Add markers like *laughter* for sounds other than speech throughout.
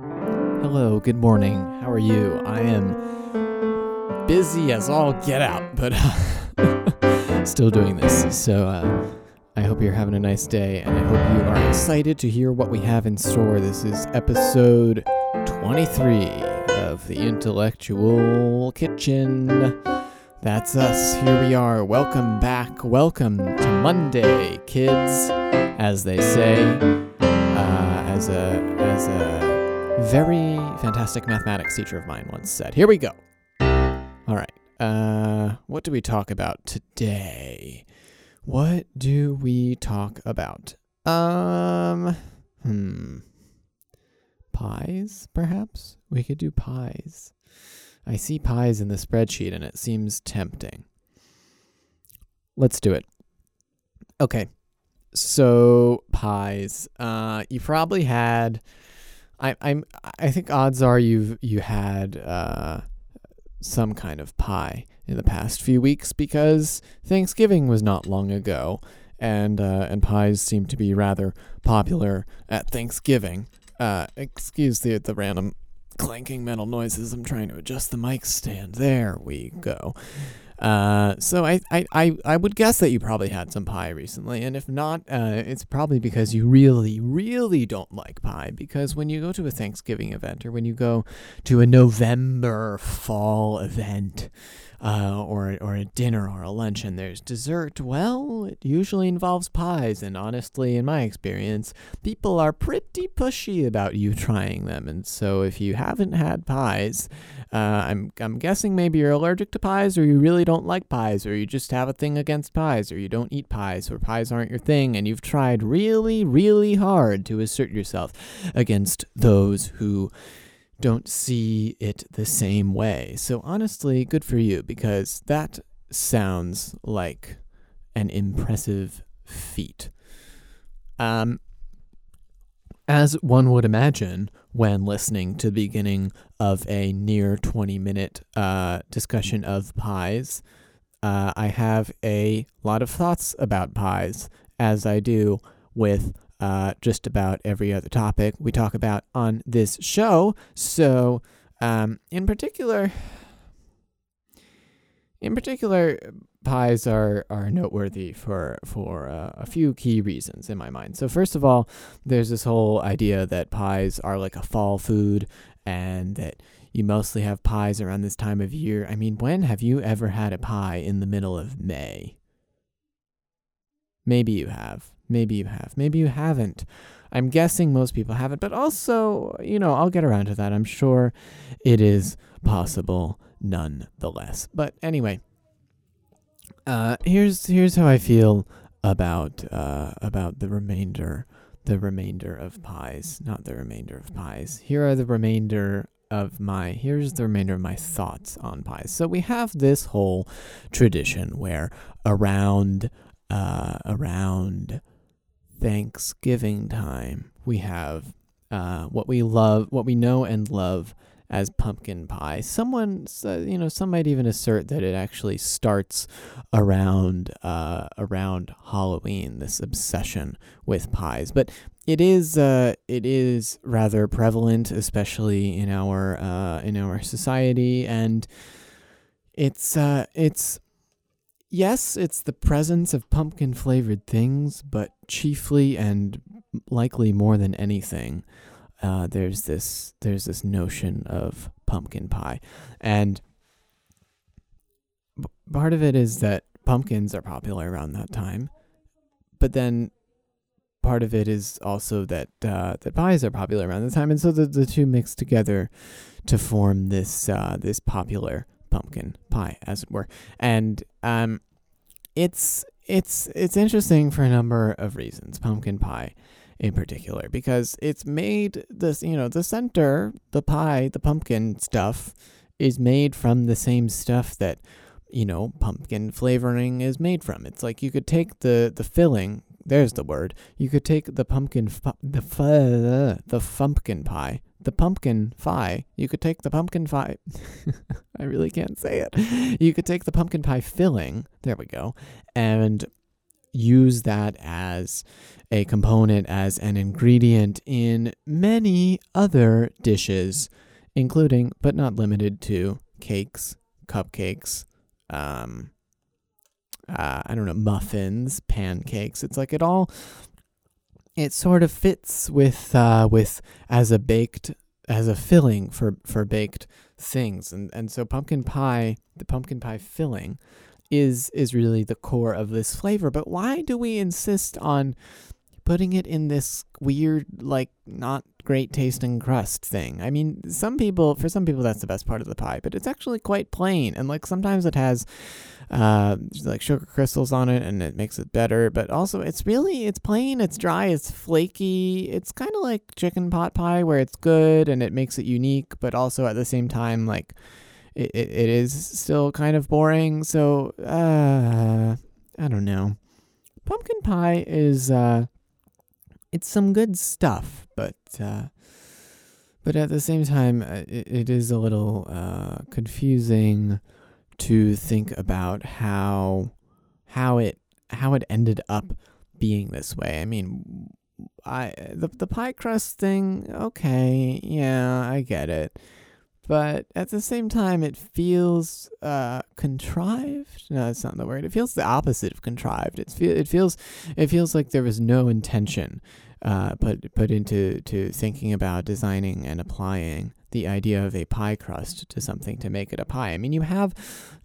Hello, good morning. How are you? I am busy as all get out, but *laughs* still doing this. So uh, I hope you're having a nice day, and I hope you are excited to hear what we have in store. This is episode 23 of the Intellectual Kitchen. That's us. Here we are. Welcome back. Welcome to Monday, kids, as they say. Uh, as a as a very fantastic mathematics teacher of mine once said. Here we go. All right. Uh, what do we talk about today? What do we talk about? Um, hmm. Pies, perhaps? We could do pies. I see pies in the spreadsheet and it seems tempting. Let's do it. Okay. So, pies. Uh, you probably had I, I'm I think odds are you've you had uh, some kind of pie in the past few weeks because Thanksgiving was not long ago, and uh, and pies seem to be rather popular at Thanksgiving. Uh, excuse the the random clanking metal noises. I'm trying to adjust the mic stand. There we go. Uh, so I, I, I, I would guess that you probably had some pie recently, and if not, uh, it's probably because you really, really don't like pie. Because when you go to a Thanksgiving event or when you go to a November fall event, uh, or or a dinner or a lunch and there's dessert, well, it usually involves pies. And honestly, in my experience, people are pretty pushy about you trying them. And so if you haven't had pies, uh, I'm I'm guessing maybe you're allergic to pies, or you really don't like pies, or you just have a thing against pies, or you don't eat pies, or pies aren't your thing, and you've tried really, really hard to assert yourself against those who don't see it the same way. So honestly, good for you because that sounds like an impressive feat. Um, as one would imagine when listening to the beginning of a near 20 minute uh, discussion of pies, uh, I have a lot of thoughts about pies, as I do with uh, just about every other topic we talk about on this show. So, um, in particular, in particular, pies are, are noteworthy for for uh, a few key reasons in my mind. So first of all, there's this whole idea that pies are like a fall food, and that you mostly have pies around this time of year. I mean, when have you ever had a pie in the middle of May? Maybe you have. Maybe you have. Maybe you haven't. I'm guessing most people haven't, but also, you know, I'll get around to that. I'm sure it is possible nonetheless. But anyway, uh, here's here's how I feel about uh, about the remainder the remainder of pies, not the remainder of pies. Here are the remainder of my here's the remainder of my thoughts on pies. So we have this whole tradition where around uh, around Thanksgiving time, we have uh, what we love, what we know and love as pumpkin pie. Someone, you know, some might even assert that it actually starts around uh, around Halloween. This obsession with pies, but it is uh, it is rather prevalent, especially in our uh, in our society, and it's uh, it's yes, it's the presence of pumpkin flavored things, but chiefly and likely more than anything, uh, there's this there's this notion of pumpkin pie, and b- part of it is that pumpkins are popular around that time, but then part of it is also that uh, that pies are popular around the time, and so the, the two mix together to form this uh, this popular pumpkin pie, as it were. And um, it's it's it's interesting for a number of reasons. Pumpkin pie, in particular, because it's made this you know the center, the pie, the pumpkin stuff is made from the same stuff that you know pumpkin flavoring is made from. It's like you could take the the filling. There's the word. You could take the pumpkin fu- the fu- the pumpkin pie the pumpkin pie. You could take the pumpkin pie. *laughs* I really can't say it. You could take the pumpkin pie filling. There we go. And use that as a component, as an ingredient in many other dishes, including but not limited to cakes, cupcakes, um, uh, I don't know, muffins, pancakes. It's like it all, it sort of fits with uh, with as a baked as a filling for for baked things, and and so pumpkin pie, the pumpkin pie filling, is is really the core of this flavor. But why do we insist on putting it in this weird, like not great tasting crust thing. I mean, some people, for some people, that's the best part of the pie, but it's actually quite plain. And like sometimes it has uh, like sugar crystals on it and it makes it better. But also, it's really, it's plain, it's dry, it's flaky. It's kind of like chicken pot pie where it's good and it makes it unique, but also at the same time, like it, it, it is still kind of boring. So, uh, I don't know. Pumpkin pie is, uh, it's some good stuff, but uh, but at the same time, uh, it, it is a little uh, confusing to think about how how it how it ended up being this way. I mean, I the the pie crust thing, okay, yeah, I get it. But at the same time, it feels uh, contrived. No, that's not the word. It feels the opposite of contrived. It fe- it feels it feels like there was no intention uh, put put into to thinking about designing and applying the idea of a pie crust to something to make it a pie. I mean, you have,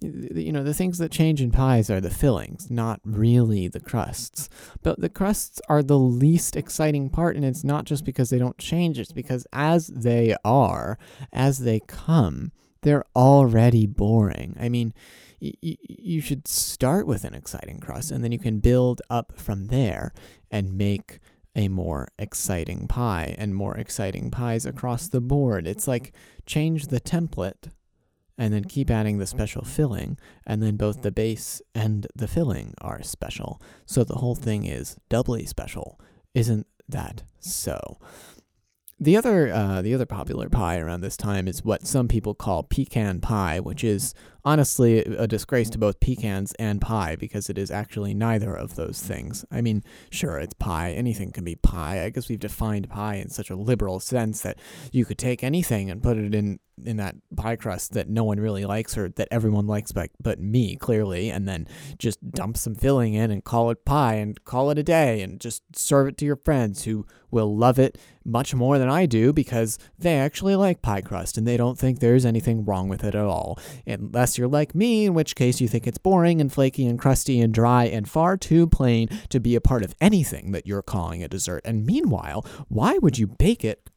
you know, the things that change in pies are the fillings, not really the crusts. But the crusts are the least exciting part, and it's not just because they don't change, it's because as they are, as they come, they're already boring. I mean, you should start with an exciting crust, and then you can build up from there and make a more exciting pie and more exciting pies across the board. It's like change the template and then keep adding the special filling, and then both the base and the filling are special. So the whole thing is doubly special. Isn't that so? The other, uh, the other popular pie around this time is what some people call pecan pie, which is honestly a disgrace to both pecans and pie because it is actually neither of those things. I mean, sure, it's pie. Anything can be pie. I guess we've defined pie in such a liberal sense that you could take anything and put it in in that pie crust that no one really likes or that everyone likes but but me clearly and then just dump some filling in and call it pie and call it a day and just serve it to your friends who will love it much more than I do because they actually like pie crust and they don't think there's anything wrong with it at all unless you're like me in which case you think it's boring and flaky and crusty and dry and far too plain to be a part of anything that you're calling a dessert. And meanwhile why would you bake it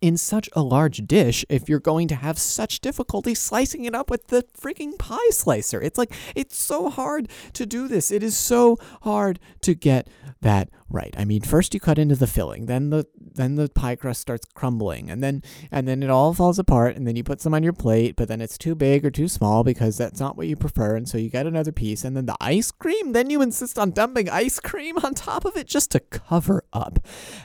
in such a large dish if you're going to have such difficulty slicing it up with the freaking pie slicer. It's like, it's so hard to do this. It is so hard to get that right. I mean, first you cut into the filling, then the then the pie crust starts crumbling, and then and then it all falls apart, and then you put some on your plate, but then it's too big or too small because that's not what you prefer, and so you get another piece, and then the ice cream, then you insist on dumping ice cream on top of it just to cover up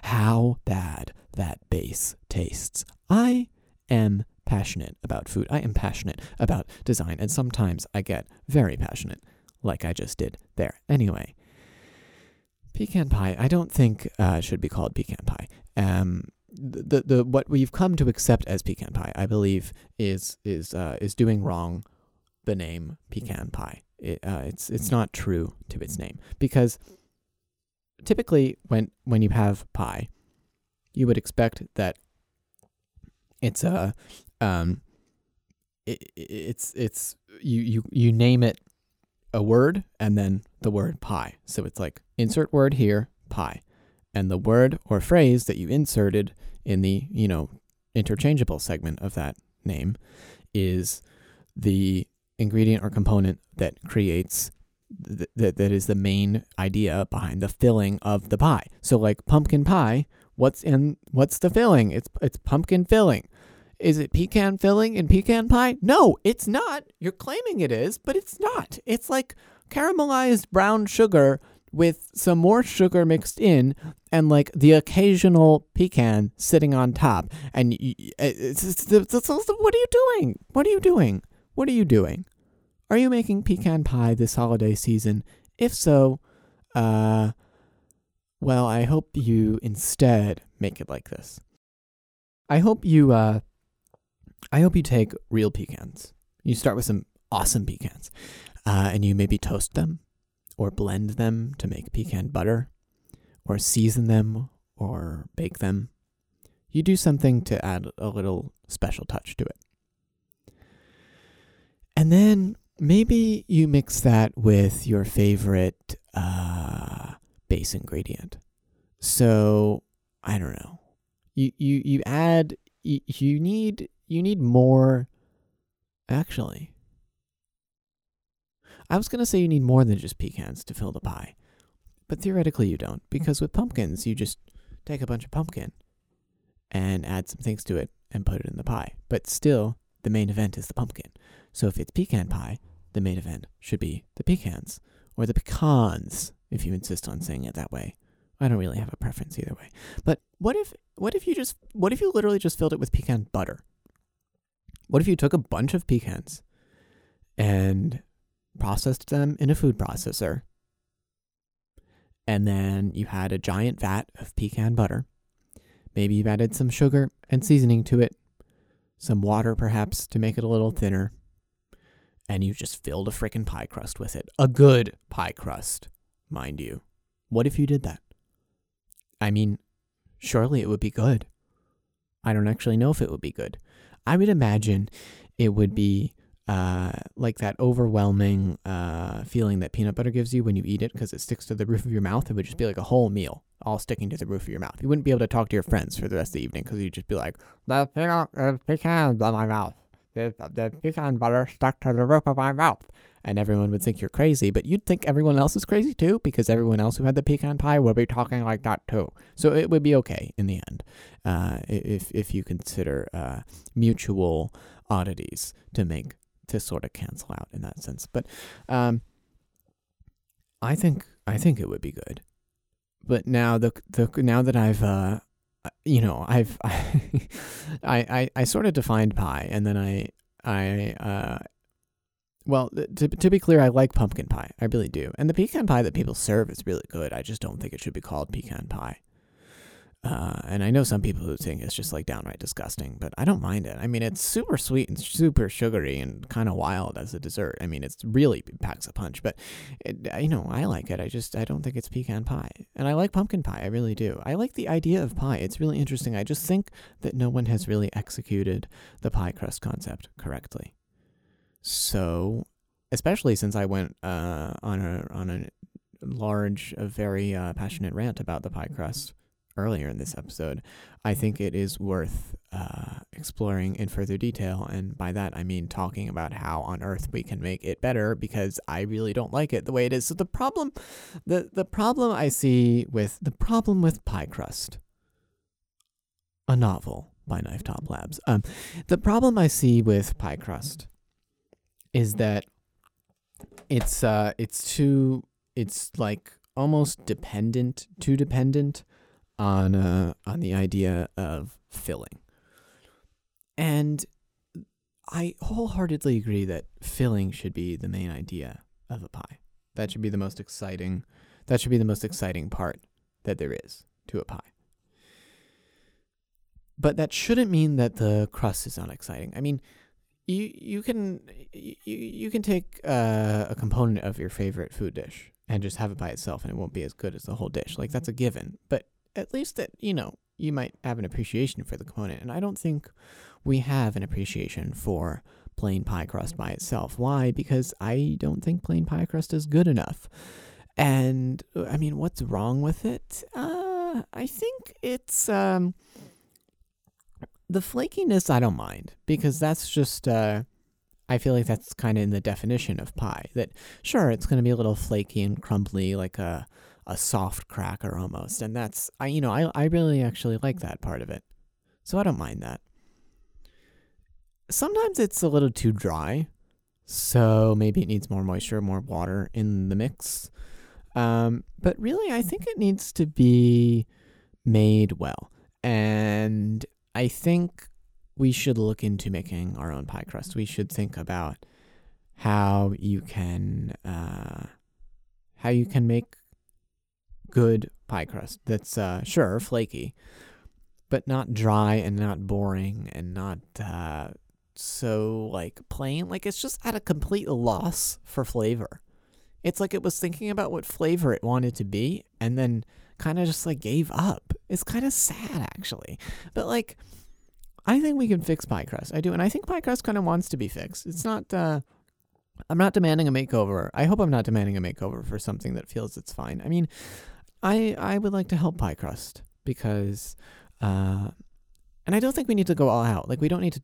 how bad that base tastes. I am passionate about food. I am passionate about design, and sometimes I get very passionate, like I just did there. Anyway, pecan pie. I don't think uh, should be called pecan pie. Um, the, the what we've come to accept as pecan pie, I believe, is is uh, is doing wrong the name pecan pie. It, uh, it's it's not true to its name because typically when when you have pie, you would expect that it's a um it, it's it's you you you name it a word and then the word pie. So it's like insert word here, pie. And the word or phrase that you inserted in the, you know, interchangeable segment of that name is the ingredient or component that creates th- that that is the main idea behind the filling of the pie. So like pumpkin pie What's in what's the filling? It's it's pumpkin filling. Is it pecan filling in pecan pie? No, it's not. You're claiming it is, but it's not. It's like caramelized brown sugar with some more sugar mixed in and like the occasional pecan sitting on top. And it's, what are you doing? What are you doing? What are you doing? Are you making pecan pie this holiday season? If so, Uh, well, I hope you instead make it like this. I hope you, uh, I hope you take real pecans. You start with some awesome pecans, uh, and you maybe toast them, or blend them to make pecan butter, or season them, or bake them. You do something to add a little special touch to it. And then maybe you mix that with your favorite uh, base ingredient. So I don't know. You you you add you, you need you need more. Actually, I was gonna say you need more than just pecans to fill the pie, but theoretically you don't because with pumpkins you just take a bunch of pumpkin and add some things to it and put it in the pie. But still, the main event is the pumpkin. So if it's pecan pie, the main event should be the pecans or the pecans, if you insist on saying it that way. I don't really have a preference either way. But what if what if you just what if you literally just filled it with pecan butter? What if you took a bunch of pecans and processed them in a food processor and then you had a giant vat of pecan butter. Maybe you've added some sugar and seasoning to it, some water perhaps to make it a little thinner, and you just filled a freaking pie crust with it. A good pie crust, mind you. What if you did that? I mean, surely it would be good. I don't actually know if it would be good. I would imagine it would be uh, like that overwhelming uh, feeling that peanut butter gives you when you eat it because it sticks to the roof of your mouth. It would just be like a whole meal all sticking to the roof of your mouth. You wouldn't be able to talk to your friends for the rest of the evening because you'd just be like, the peanut, uh, pecans on my mouth. The, the pecan butter stuck to the roof of my mouth. And everyone would think you're crazy, but you'd think everyone else is crazy too because everyone else who had the pecan pie would be talking like that too. So it would be okay in the end uh, if, if you consider uh, mutual oddities to make to sort of cancel out in that sense. But um, I think I think it would be good. But now the the now that I've uh, you know I've *laughs* I, I I sort of defined pie and then I I uh well to to be clear I like pumpkin pie I really do and the pecan pie that people serve is really good I just don't think it should be called pecan pie. Uh, and I know some people who think it's just like downright disgusting, but I don't mind it. I mean, it's super sweet and super sugary and kind of wild as a dessert. I mean, it's really packs a punch, but it, you know, I like it. I just I don't think it's pecan pie, and I like pumpkin pie. I really do. I like the idea of pie. It's really interesting. I just think that no one has really executed the pie crust concept correctly. So, especially since I went uh, on a on a large, a very uh, passionate rant about the pie crust earlier in this episode, I think it is worth uh, exploring in further detail. And by that, I mean talking about how on earth we can make it better because I really don't like it the way it is. So the problem, the, the problem I see with the problem with pie crust, a novel by Knife Top Labs. Um, the problem I see with pie crust is that it's uh it's too it's like almost dependent, too dependent on uh, on the idea of filling. And I wholeheartedly agree that filling should be the main idea of a pie. That should be the most exciting that should be the most exciting part that there is to a pie. But that shouldn't mean that the crust is not exciting. I mean, you you can you, you can take uh, a component of your favorite food dish and just have it by itself and it won't be as good as the whole dish. Like that's a given. But at least that, you know, you might have an appreciation for the component. And I don't think we have an appreciation for plain pie crust by itself. Why? Because I don't think plain pie crust is good enough. And I mean, what's wrong with it? Uh, I think it's um, the flakiness. I don't mind because that's just. Uh, I feel like that's kind of in the definition of pie. That sure, it's going to be a little flaky and crumbly, like a a soft cracker almost. And that's I you know, I I really actually like that part of it. So I don't mind that. Sometimes it's a little too dry. So maybe it needs more moisture, more water in the mix. Um, but really I think it needs to be made well. And I think we should look into making our own pie crust. We should think about how you can uh, how you can make good pie crust that's uh, sure flaky, but not dry and not boring and not uh, so like plain. Like it's just at a complete loss for flavor. It's like it was thinking about what flavor it wanted to be and then kind of just like gave up. It's kind of sad actually. But like I think we can fix pie crust. I do. And I think pie crust kind of wants to be fixed. It's not uh I'm not demanding a makeover. I hope I'm not demanding a makeover for something that feels it's fine. I mean, I I would like to help pie crust because uh and I don't think we need to go all out. Like we don't need to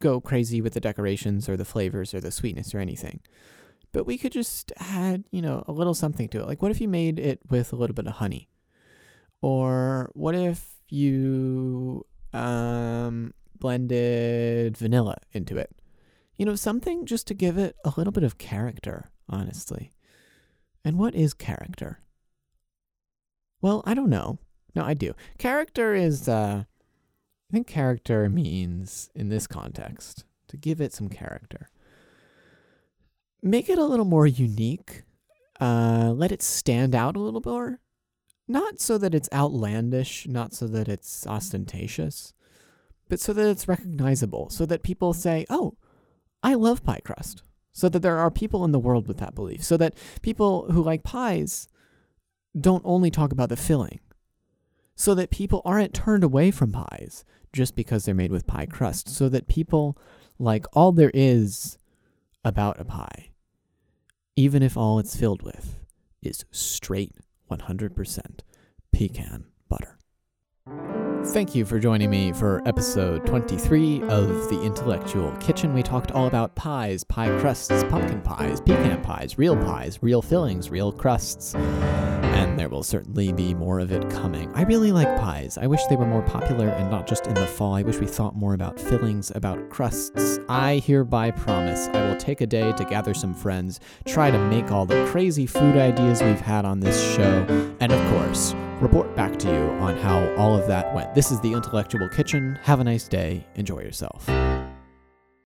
go crazy with the decorations or the flavors or the sweetness or anything. But we could just add, you know, a little something to it. Like what if you made it with a little bit of honey? Or what if you um blended vanilla into it? You know, something just to give it a little bit of character, honestly. And what is character? Well, I don't know. No, I do. Character is, uh, I think character means, in this context, to give it some character. Make it a little more unique. Uh, let it stand out a little more. Not so that it's outlandish, not so that it's ostentatious, but so that it's recognizable, so that people say, oh, I love pie crust. So that there are people in the world with that belief. So that people who like pies don't only talk about the filling. So that people aren't turned away from pies just because they're made with pie crust. So that people like all there is about a pie, even if all it's filled with is straight 100% pecan butter. Thank you for joining me for episode 23 of The Intellectual Kitchen. We talked all about pies, pie crusts, pumpkin pies, pecan pies, real pies, real fillings, real crusts, and there will certainly be more of it coming. I really like pies. I wish they were more popular and not just in the fall. I wish we thought more about fillings, about crusts. I hereby promise I will take a day to gather some friends, try to make all the crazy food ideas we've had on this show, and of course, report back to you on how all of that went. This is the Intellectual Kitchen. Have a nice day. Enjoy yourself.